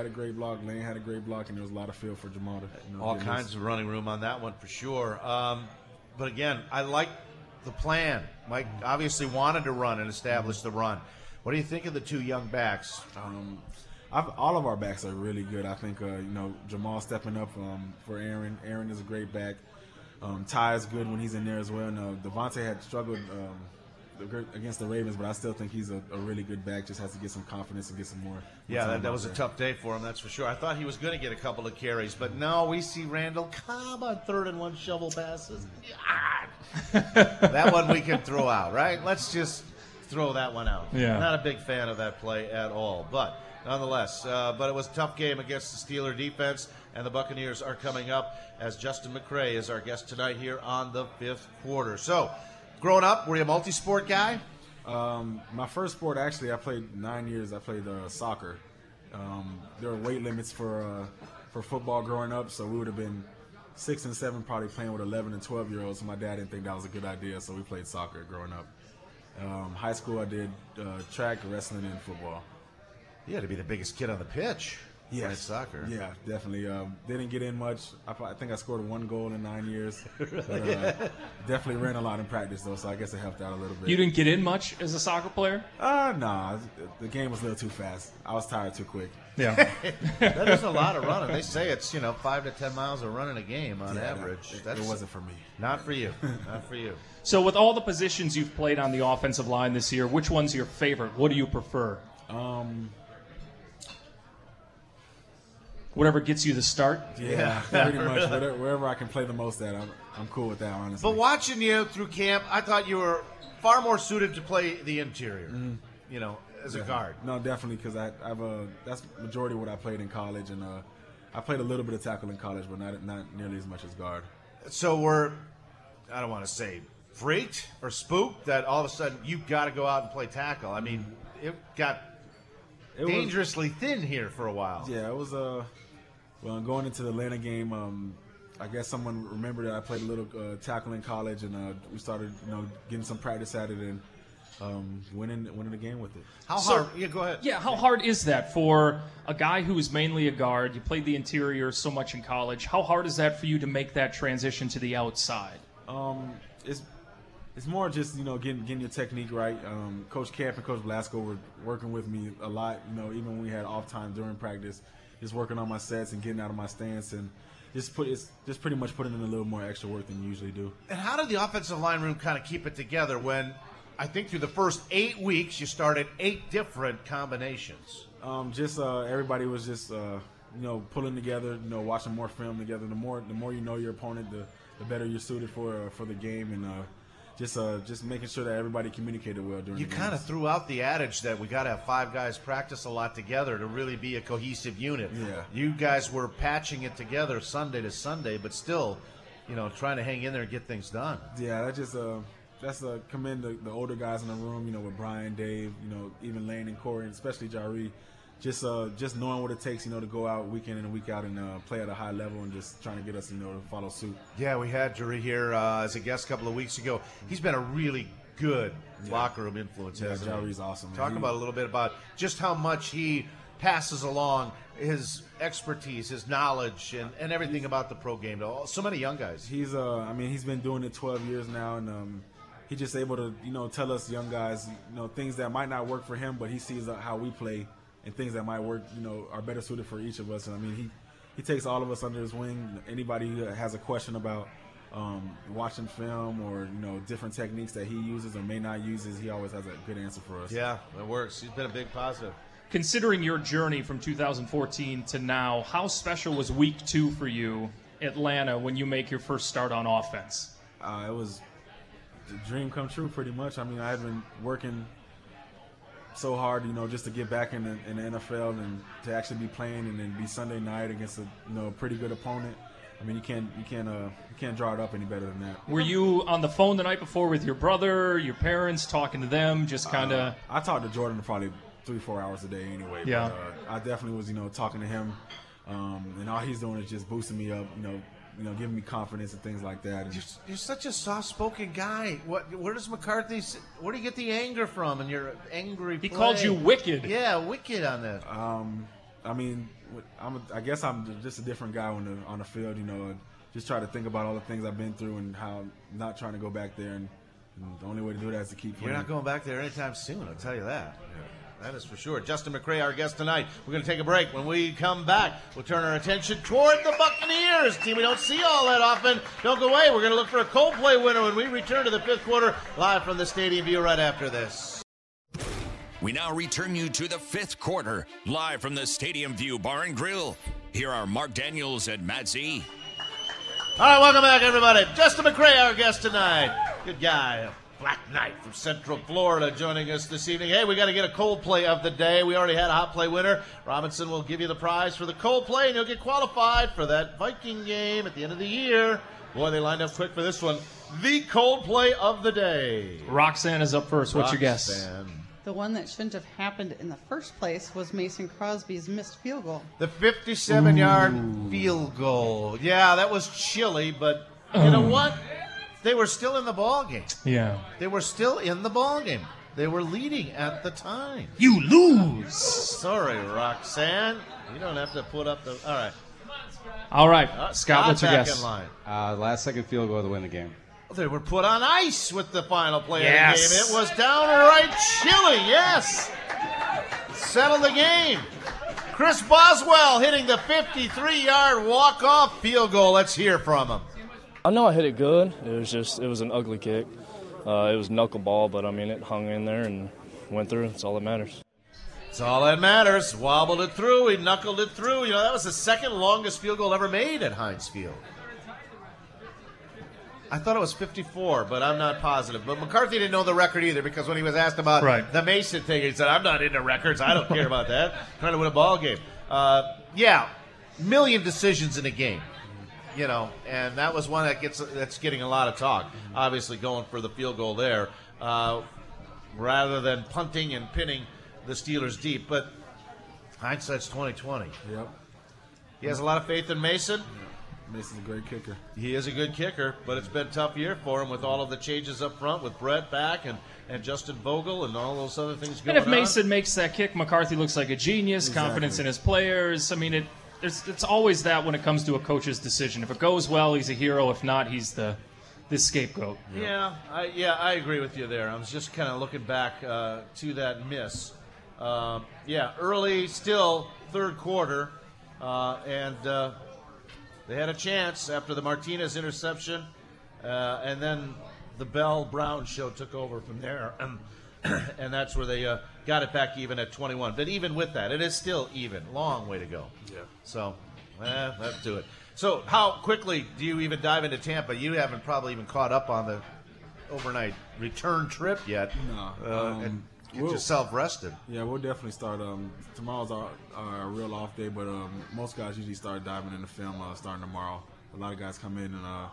Had a great block. Lane had a great block, and there was a lot of feel for Jamaal. To, you know, All kinds of running room on that one for sure. Um, but again, I like the plan. Mike obviously wanted to run and establish the run. What do you think of the two young backs? Um, I've, all of our backs are really good. I think uh, you know Jamaal stepping up um, for Aaron. Aaron is a great back. Um, Ty is good when he's in there as well. And uh, Devontae had struggled um, against the Ravens, but I still think he's a, a really good back. Just has to get some confidence and get some more. more Yeah, that, that out was a tough day for him, that's for sure. I thought he was going to get a couple of carries, but no, we see Randall Cobb on third and one shovel passes. that one we can throw out, right? Let's just throw that one out. Yeah. Not a big fan of that play at all, but nonetheless, uh, but it was a tough game against the Steeler defense, and the Buccaneers are coming up as Justin McCray is our guest tonight here on the fifth quarter. So, growing up, were you a multi-sport guy? Um, my first sport, actually, I played nine years. I played uh, soccer. Um, there were weight limits for uh, for football growing up, so we would have been six and seven, probably playing with eleven and twelve year olds. My dad didn't think that was a good idea, so we played soccer growing up. Um, high school, I did uh, track, wrestling, and football. You had to be the biggest kid on the pitch. Playing Yes. soccer. Yeah, definitely. Um, didn't get in much. I, pro- I think I scored one goal in nine years. But, uh, definitely ran a lot in practice, though, so I guess it helped out a little bit. You didn't get in much as a soccer player? Uh, nah. The game was a little too fast. I was tired too quick. Yeah. that is a lot of running. They say it's you know five to ten miles of running a game on Yeah, average. it- it wasn't for me. Not for you. Not for you. So, with all the positions you've played on the offensive line this year, which one's your favorite? What do you prefer? Um, Whatever gets you the start. yeah, pretty much. Whatever, wherever I can play the most at, I'm, I'm cool with that, honestly. But watching you through camp, I thought you were far more suited to play the interior. Mm-hmm. You know, as a guard. No, definitely because I I've uh that's majority of what I played in college, and uh, I played a little bit of tackle in college, but not not nearly as much as guard. So we're, I don't want to say freaked or spooked that all of a sudden you've got to go out and play tackle. I mean, it got It was- dangerously thin here for a while. Yeah, it was uh well going into the Atlanta game. Um, I guess someone remembered that I played a little uh, tackle in college, and uh, we started you know getting some practice at it and um, winning winning the game with it. How So- hard? Yeah, go ahead. Yeah, how hard is that for a guy who is mainly a guard? You played the interior so much in college. How hard is that for you to make that transition to the outside? Um, it's it's more just you know getting getting your technique right. Um, Coach Camp and Coach Blasco were working with me a lot. You know, even when we had off time during practice, just working on my sets and getting out of my stance and just put it's just pretty much putting in a little more extra work than you usually do. And how did the offensive line room kind of keep it together when I think through the first eight weeks you started eight different combinations? Um, just uh, everybody was just uh, you know pulling together, you know, watching more film together. The more the more you know your opponent, the, the better you're suited for uh, for the game, and uh, just uh, just making sure that everybody communicated well during. You kind of threw out the adage that we got to have five guys practice a lot together to really be a cohesive unit. Yeah. You guys were patching it together Sunday to Sunday, but still, you know, trying to hang in there and get things done. Yeah, that just uh, that's uh, commend the, the older guys in the room. You know, with Bryan, Dave, you know, even Lane and Corey, and especially Jahri. Just uh, just knowing what it takes, you know, to go out week in and week out and uh, play at a high level, and just trying to get us, you know, to follow suit. Yeah, we had Jahri here uh, as a guest a couple of weeks ago. He's been a really good Yeah. locker room influence. Yeah, hasn't awesome, man. Talk He- about a little bit about just how much he passes along his expertise, his knowledge, and, and everything about the pro game to all, so many young guys. He's uh, I mean, he's been doing it 12 years now, and um, he's just able to, you know, tell us young guys, you know, things that might not work for him, but he sees uh, how we play and things that might work, you know, are better suited for each of us. And I mean, he he takes all of us under his wing. Anybody who has a question about um, watching film or you know different techniques that he uses or may not uses, he always has a good answer for us. Yeah, it works. He's been a big positive. Considering your journey from 2014 to now, how special was week two for you, Atlanta, when you make your first start on offense? Uh, it was a dream come true, pretty much. I mean, I had been working so hard, you know, just to get back in the, in the NFL and to actually be playing and then be Sunday night against a you know pretty good opponent. I mean, you can't you can't uh, you can't draw it up any better than that. Were you on the phone the night before with your brother, your parents, talking to them, just kind of? Uh, I talked to Jordan probably three four hours a day anyway. Yeah. But, uh, I definitely was you know talking to him, um, and all he's doing is just boosting me up, you know, you know, giving me confidence and things like that. And You're, you're such a soft-spoken guy. What? Where does McCarthy? Where do you get the anger from? And you're angry. He play? called you wicked. Yeah, wicked on that. Um, I mean, I'm. A, I guess I'm just a different guy on the on the field. You know, and just try to think about all the things I've been through and how I'm not trying to go back there. And, and the only way to do that is to keep. Playing. You're not going back there anytime soon. I'll tell you that. That is for sure. Justin McCray, our guest tonight. We're going to take a break. When we come back, we'll turn our attention toward the Buccaneers, team we don't see all that often. Don't go away. We're going to look for a Coldplay winner when we return to the fifth quarter, live from the Stadium View right after this. We now return you to the fifth quarter, live from the Stadium View Bar and Grill. Here are Mark Daniels and Matt Z. All right, welcome back, everybody. Justin McCray, our guest tonight. Good guy, Black Knight from Central Florida, joining us this evening. Hey, we got to get a cold play of the day. We already had a hot play winner. Robinson will give you the prize for the cold play, and you'll get qualified for that Viking game at the end of the year. Boy, they lined up quick for this one. The cold play of the day. Roxanne is up first. What's your guess? The one that shouldn't have happened in the first place was Mason Crosby's missed field goal. The 57 yard field goal. Yeah, that was chilly, but you oh. know what? They were still in the ball game. Yeah. They were still in the ball game. They were leading at the time. You lose. Sorry, Roxanne. You don't have to put up the. All right. All right, Uh, Scott, what's your guess? Uh, last second field goal to win the game. They were put on ice with the final play Yes. of the game. It was downright chilly. Yes. Settle the game. Chris Boswell hitting the 53 yard walk off field goal. Let's hear from him. I know I hit it good. It was just it was an ugly kick. Uh, it was knuckleball, but I mean it hung in there and went through. That's all that matters. That's all that matters. Wobbled it through. He knuckled it through. You know, that was the second longest field goal ever made at Heinz Field. I thought it was 54, but I'm not positive. But McCarthy didn't know the record either because when he was asked about Right. the Mason thing, he said, "I'm not into records. I don't care about that. trying to win a ball game." Uh, yeah, million decisions in a game, you know, and that was one that gets that's getting a lot of talk. Obviously, going for the field goal there, uh, rather than punting and pinning the Steelers deep. But hindsight's 2020. Yep. He has a lot of faith in Mason. Mason's a great kicker. He is a good kicker, but it's been a tough year for him with all of the changes up front, with Brett back and, and Justin Vogel and all those other things going on. And if on. Mason makes that kick, McCarthy looks like a genius. Exactly. Confidence in his players. I mean, it. It's, it's always that when it comes to a coach's decision. If it goes well, he's a hero. If not, he's the the scapegoat. Yeah, I, yeah, I agree with you there. I was just kind of looking back uh, to that miss. Um yeah, early, still third quarter, uh, and uh, they had a chance after the Martinez interception, uh, and then the Bell Brown show took over from there, and and that's where they uh, got it back even at 21. But even with that, it is still even. Long way to go. Yeah. So, eh, let's do it. So, how quickly do you even dive into Tampa? You haven't probably even caught up on the overnight return trip yet. No. Uh, um, and get we'll- yourself rested. Yeah, we'll definitely start. Um, tomorrow's our, our real off day, but um, most guys usually start diving into film uh, starting tomorrow. A lot of guys come in and uh,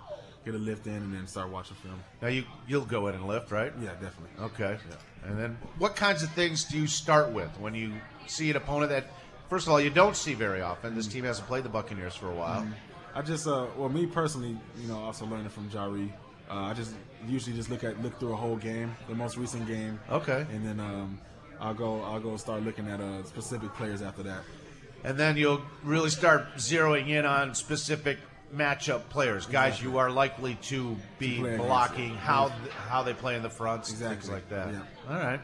get a lift in and then start watching film. Now you you'll go in and lift, right? Yeah, definitely. Okay. And then, what kinds of things do you start with when you see an opponent that, first of all, you don't see very often? This team hasn't played the Buccaneers for a while. Um, I just, uh, well, me personally, you know, also learning from Jahri. Uh, I just usually just look at look through a whole game, the most recent game. Okay. And then um, I'll go I'll go start looking at uh, specific players after that. And then you'll really start zeroing in on specific matchup players, guys Exactly. you are likely to be To play against. blocking, how th- how they play in the fronts, things like that. Yeah. All right.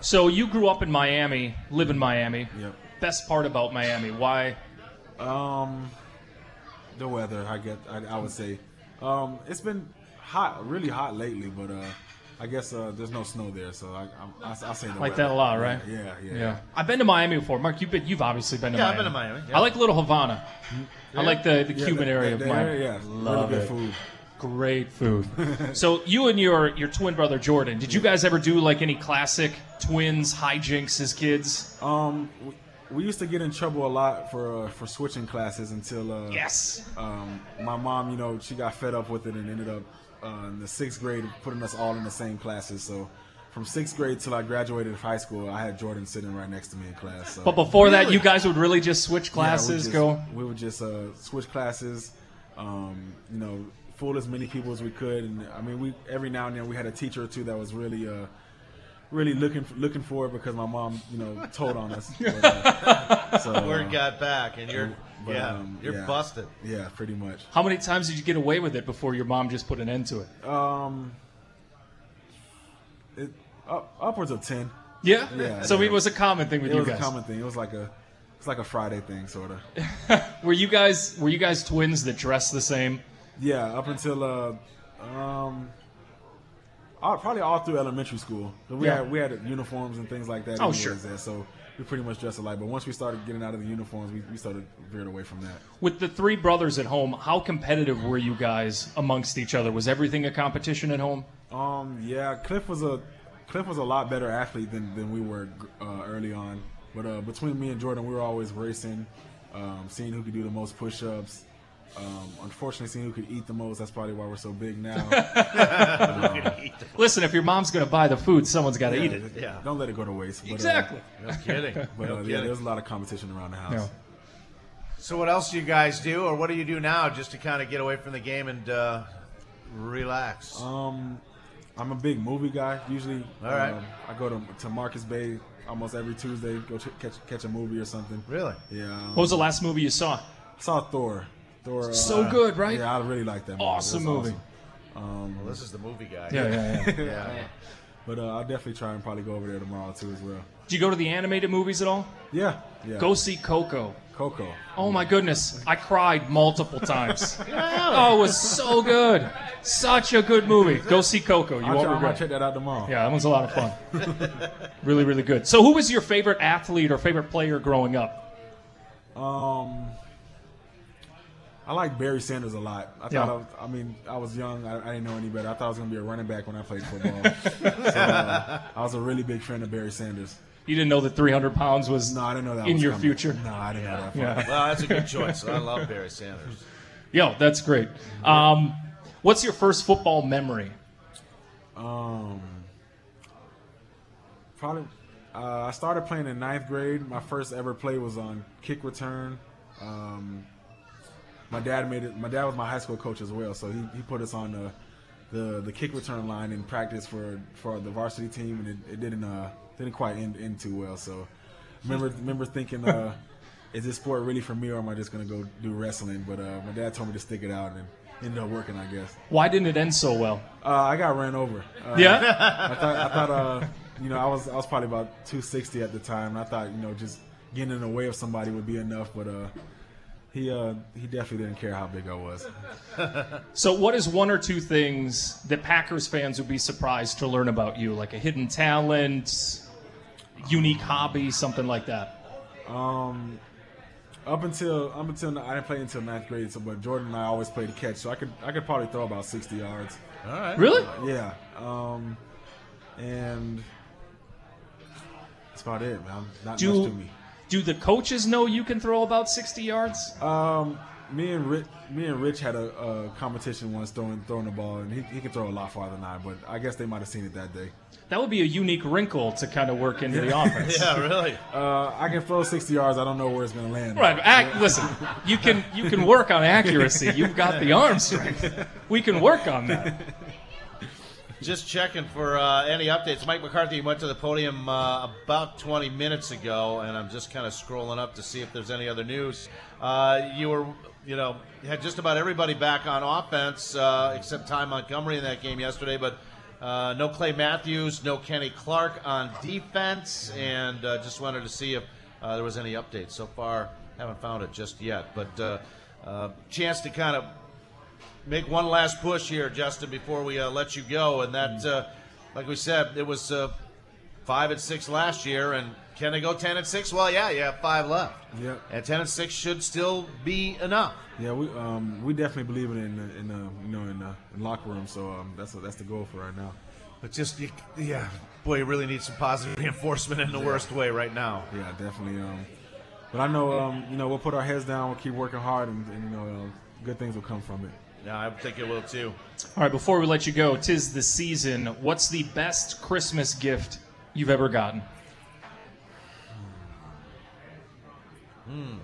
So you grew up in Miami, live in Miami. Yep. Best part about Miami? Why? Um, the weather, I get, I, I would say, um, it's been hot, really hot lately, but uh, I guess uh, there's no snow there, so I, I, I, I say the Like weather. that a lot, right? Yeah, yeah, yeah. I've been to Miami before. Mark, you've been, you've obviously been to Yeah, I've Miami. been to Miami, yeah. I like Little Havana. Yeah. I like the, the Yeah, Cuban the- area the- of the Miami. area, yeah. Really Love good it. food. Great food. so you and your your twin brother Jordan, did you guys ever do like any classic twins hijinks as kids? Um, we, we used to get in trouble a lot for uh, for switching classes until uh, Yes. Um, my mom, you know, she got fed up with it and ended up uh, in the sixth grade putting us all in the same classes. So from sixth grade till I graduated high school, I had Jordan sitting right next to me in class. So. But before that, you guys would really just switch Yeah, we classes, just- go. We would just uh, switch classes. Um, you know, fool as many people as we could, and I mean, we every now and then we had a teacher or two that was really, uh, really looking looking for it because my mom, you know, told on us. But, uh, so, uh, Word got back, and you're but, yeah, um, you're yeah. busted. Yeah, pretty much. How many times did you get away with it before your mom just put an end to it? Um, it, up, upwards of ten. Yeah? yeah. So yeah. it was a common thing with it you was guys. a common thing. It was like a, it's like a Friday thing, sort of. Were you guys were you guys twins that dressed the same? Yeah, up until uh, um, all, probably all through elementary school. We Yeah. had we had uniforms and things like that. Oh, sure. There, so we pretty much dressed alike. But once we started getting out of the uniforms, we, we started veered away from that. With the three brothers at home, how competitive were you guys amongst each other? Was everything a competition at home? Um, yeah, Cliff was a Cliff was a lot better athlete than, than we were uh, early on. But uh, between me and Jordan, we were always racing, um, seeing who could do the most push-ups. Um, unfortunately, seeing who could eat the most. That's probably why we're so big now. Um, Listen, if your mom's going to buy the food, someone's got to yeah, eat it. Yeah, don't let it go to waste. But, uh, Exactly. No kidding. But No uh, yeah, there's a lot of competition around the house. Yeah. So what else do you guys do, or what do you do now, just to kind of get away from the game and uh, relax? Um, I'm a big movie guy. Usually, All right. um, I go to to Marcus Bay almost every Tuesday. Go ch- catch catch a movie or something. Really? Yeah. um, What was the last movie you saw? Saw Thor. Thor. uh, So good, right? Yeah, I really like that. movie. It was Awesome movie. Um, Well, this is the movie guy. Yeah, yeah, yeah. yeah. But uh, I'll definitely try and probably go over there tomorrow too as well. Did you go to the animated movies at all? Yeah, yeah. Go see Coco. Coco. Oh my goodness, I cried multiple times. oh, it was so good. Such a good movie. Go see Coco. You I'll won't try, I might regret. check that out tomorrow. Yeah, that was a lot of fun. really, really good. So, who was your favorite athlete or favorite player growing up? Um, I like Barry Sanders a lot. I Yeah. thought, I, was, I mean, I was young. I, I didn't know any better. I thought I was going to be a running back when I played football. so, uh, I was a really big fan of Barry Sanders. You didn't know that 300 pounds was No, I didn't know that in was your coming. future. No, I didn't know that. Yeah. Well, that's a good choice. I love Barry Sanders. Yo, that's great. Um, what's your first football memory? Um, probably. Uh, I started playing in ninth grade. My first ever play was on kick return. Um, my dad made it. My dad was my high school coach as well, so he, he put us on the, the the kick return line in practice for for the varsity team, and it, it didn't uh didn't quite end, end too well. So remember remember thinking, uh, is this sport really for me, or am I just gonna go do wrestling? But uh, my dad told me to stick it out, and ended up working, I guess. Why didn't it end so well? Uh, I got ran over. Uh, Yeah? I thought, I thought, uh, you know, I was I was probably about 260 at the time, and I thought, you know, just getting in the way of somebody would be enough. But uh, he uh, he definitely didn't care how big I was. So, what is one or two things that Packers fans would be surprised to learn about you, like a hidden talent, unique hobby, something like that? Um, up until up until I didn't play until ninth grade, so but Jordan and I always played catch, so I could I could probably throw about 60 yards. All right. Really? Yeah. Um, and that's about it, man. Not much to me. Do the coaches know you can throw about 60 yards? Um, me and Rich, me and Rich had a, a competition once throwing throwing the ball, and he, he can throw a lot farther than I. But I guess they might have seen it that day. That would be a unique wrinkle to kind of work into the offense. Yeah, really. Uh, I can throw 60 yards. I don't know where it's going to land. Right, ac- listen, you can you can work on accuracy. You've got the arm strength. We can work on that. Just checking for uh, any updates. Mike McCarthy went to the podium uh, about 20 minutes ago, and I'm just kind of scrolling up to see if there's any other news. Uh, you were, you know, had just about everybody back on offense uh, except Ty Montgomery in that game yesterday, but uh, no Clay Matthews, no Kenny Clark on defense, and uh, just wanted to see if there was any updates. So far, haven't found it just yet, but chance to kind of make one last push here, Justin, before we uh, let you go. And that, uh, like we said, it was uh, five and six last year, and can they go ten and six? Well, yeah, you have five left, Yep. and ten and six should still be enough. Yeah, we um, we definitely believe in in the, in the you know in the in locker room. So um, that's that's the goal for right now. But just you, yeah, boy, you really need some positive reinforcement in the Yeah. worst way right now. Yeah, definitely. Um, but I know um, you know we'll put our heads down, we'll keep working hard, and, and you know uh, good things will come from it. Yeah, I think it will too. All right, before we let you go, tis the season. What's the best Christmas gift you've ever gotten? Hmm.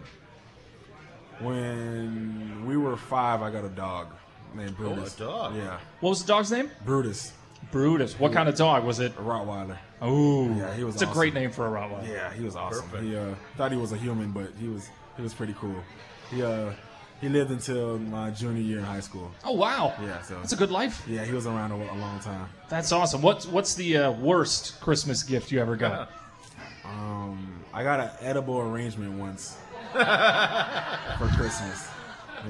When we were five, I got a dog named Brutus. Oh, a dog. Yeah, What was the dog's name? Brutus. Brutus. What kind of dog was it? A Rottweiler. Oh, Yeah, he was It's a great name for a Rottweiler. Yeah, he was awesome. Perfect. He uh, thought he was a human, but he was he was pretty cool. He uh, he lived until my junior year in high school. Oh wow. Yeah, so That's a good life. yeah, he was around a, a long time. That's awesome. What's what's the uh, worst Christmas gift you ever got? Um, I got an edible arrangement once for Christmas.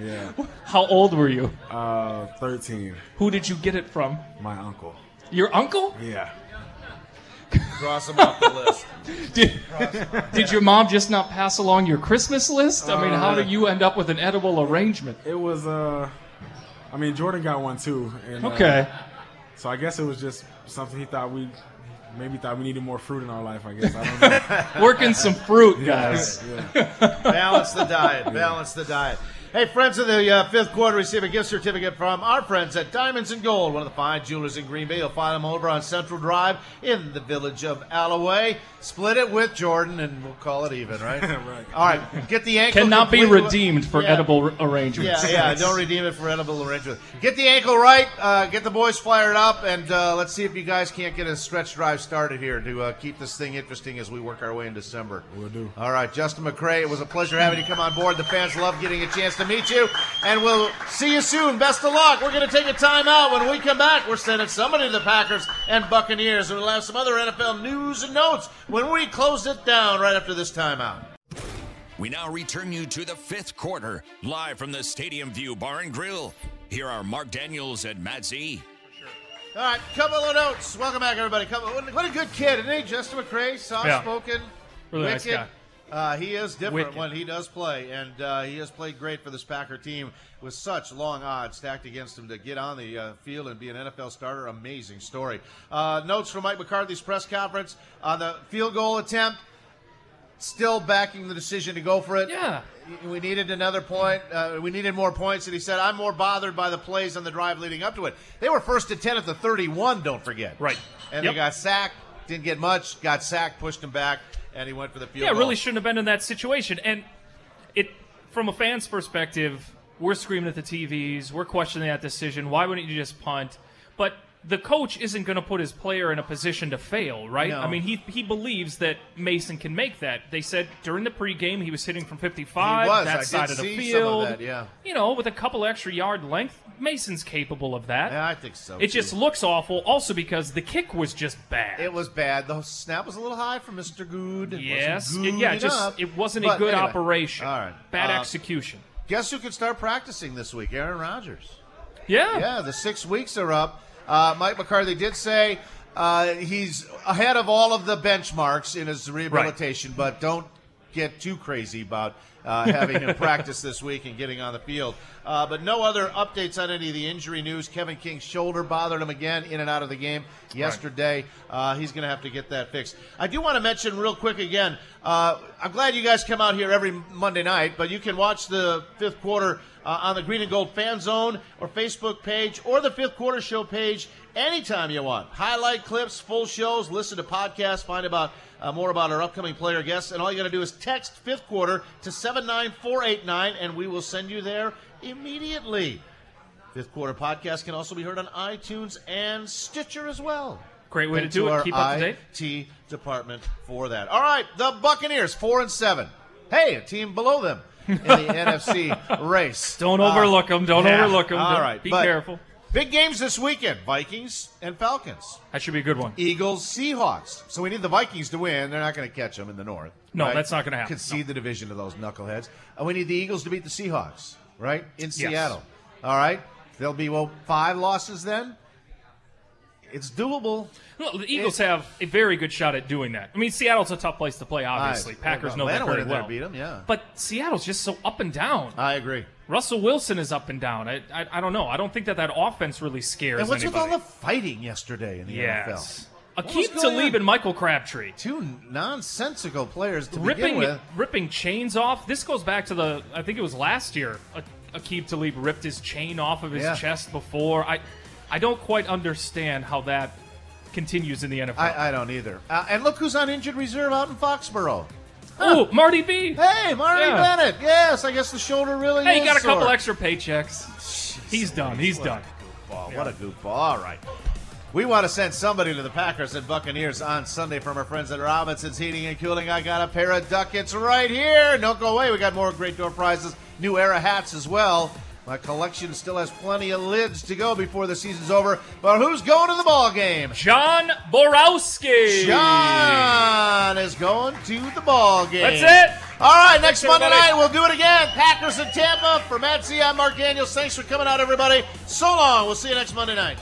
Yeah, How old were you? uh, thirteen. Who did you get it from? My uncle. Your uncle? Yeah, Cross them off the list. Did, did your mom just not pass along your Christmas list? I mean, how Uh, did you end up with an edible arrangement? it was. Uh, I mean, Jordan got one too. And, uh, Okay. so I guess it was just something he thought we maybe thought we needed more fruit in our life. I guess I don't know. Working some fruit, guys. Yeah. Balance the diet. Balance the diet. Hey, friends of the uh, fifth quarter, receive a gift certificate from our friends at Diamonds and Gold, one of the fine jewelers in Green Bay. You'll find them over on Central Drive in the village of Allouez. Split it with Jordan, and we'll call it even, right? Right. All right. Get the ankle. Cannot be redeemed for Yeah. edible arrangements. Yeah, yeah. Don't redeem it for edible arrangements. Get the ankle right. Uh, get the boys fired up, and uh, let's see if you guys can't get a stretch drive started here to uh, keep this thing interesting as we work our way in December. We'll do. All right, Justin McCray, it was a pleasure having you come on board. The fans love getting a chance to meet you, and we'll see you soon. Best of luck. We're going to take a timeout. When we come back, we're sending somebody to the Packers and Buccaneers, and we'll have some other NFL news and notes when we close it down right after this timeout. We now return you to the fifth quarter, live from the Stadium View Bar and Grill. Here are Mark Daniels and Matt Z. All right, couple of notes. Welcome back, everybody. Couple, what what a good kid, isn't he? Justin McCray, soft spoken, Really nice wicked. guy. Uh, he is different Wicked. when he does play, and uh, he has played great for this Packer team with such long odds stacked against him to get on the uh, field and be an NFL starter. Amazing story. Uh, notes from Mike McCarthy's press conference on the field goal attempt. Still backing the decision to go for it. Yeah. We needed another point. Uh, we needed more points, and he said, "I'm more bothered by the plays on the drive leading up to it. They were first and ten at the 31. Don't forget. Right. And Yep. they got sacked. Didn't get much. Got sacked. Pushed him back, and he went for the field Yeah, goal. really shouldn't have been in that situation. And it, from a fan's perspective, we're screaming at the TVs, we're questioning that decision. Why wouldn't you just punt? But the coach isn't going to put his player in a position to fail, right? No. I mean, he he believes that Mason can make that. They said during the pregame he was hitting from 55, He was. that I side of the some of field. that, yeah. You know, with a couple extra yard length, Mason's capable of that. Yeah, I think so. It too. just looks awful, also because the kick was just bad. It was bad. The snap was a little high for Mr. Goode. It Yes, wasn't yeah, good just it wasn't a good anyway, operation. All right, bad Uh, execution. Guess who could start practicing this week? Aaron Rodgers. Yeah, Yeah, the six weeks are up. Uh, Mike McCarthy did say uh, he's ahead of all of the benchmarks in his rehabilitation, but don't get too crazy about uh, having him practice this week and getting on the field. Uh, but no other updates on any of the injury news. Kevin King's shoulder bothered him again in and out of the game yesterday. Uh, he's going to have to get that fixed. I do want to mention real quick again. Uh, I'm glad you guys come out here every Monday night, but you can watch the fifth quarter uh, on the Green and Gold Fan Zone or Facebook page or the Fifth Quarter Show page anytime you want. Highlight clips, full shows, listen to podcasts, find about uh, more about our upcoming player guests, and all you got to do is text Fifth Quarter to seven nine four eight nine, and we will send you there immediately. Fifth Quarter podcast can also be heard on iTunes and Stitcher as well. Great way to Thank do it. our Keep up to date. IT department for that. All right, the Buccaneers four and seven. Hey, a team below them in the NFC race. Don't overlook them. Don't yeah. overlook 'em. All Don't- be but careful. Big games this weekend: Vikings and Falcons. That should be a good one. Eagles, Seahawks. So we need the Vikings to win. They're not going to catch them in the North. No, right? that's not gonna happen. Concede the division to those knuckleheads. And we need the Eagles to beat the Seahawks, right? In Yes. Seattle. All right. There'll be, well, five losses then. It's doable. Well, the Eagles have a very good shot at doing that. I mean, Seattle's a tough place to play. Obviously, Right. Packers Well, know that Atlanta went very well. beat 'em, yeah. But Seattle's just so up and down. I agree. Russell Wilson is up and down. I, I, I don't know. I don't think that that offense really scares And what's anybody. with all the fighting yesterday in the Yes. NFL? Aqib What was going Talib on? and Michael Crabtree. Two nonsensical players to begin ripping with. ripping chains off. This goes back to the I think it was last year. A- Aqib Talib ripped his chain off of his Yeah. chest before. I I don't quite understand how that continues in the NFL. I, I don't either. Uh, and look who's on injured reserve out in Foxborough. Oh, Marty B. Hey, Marty Yeah. Bennett. Yes, I guess the shoulder really Hey, is he got a couple sore. extra paychecks. He's done. He's What done. a goofball. What a goofball. All right. We want to send somebody to the Packers and Buccaneers on Sunday from our friends at Robinson's Heating and Cooling. I got a pair of ducats right here. Don't go away. We got more great door prizes, new era hats as well. My collection still has plenty of lids to go before the season's over. But who's going to the ball game? John Borowski. John is going to the ball game. That's it. All right, next Monday night we'll do it again. Packers in Tampa. For Matt Z, I'm Mark Daniels. Thanks for coming out, everybody. So long. We'll see you next Monday night.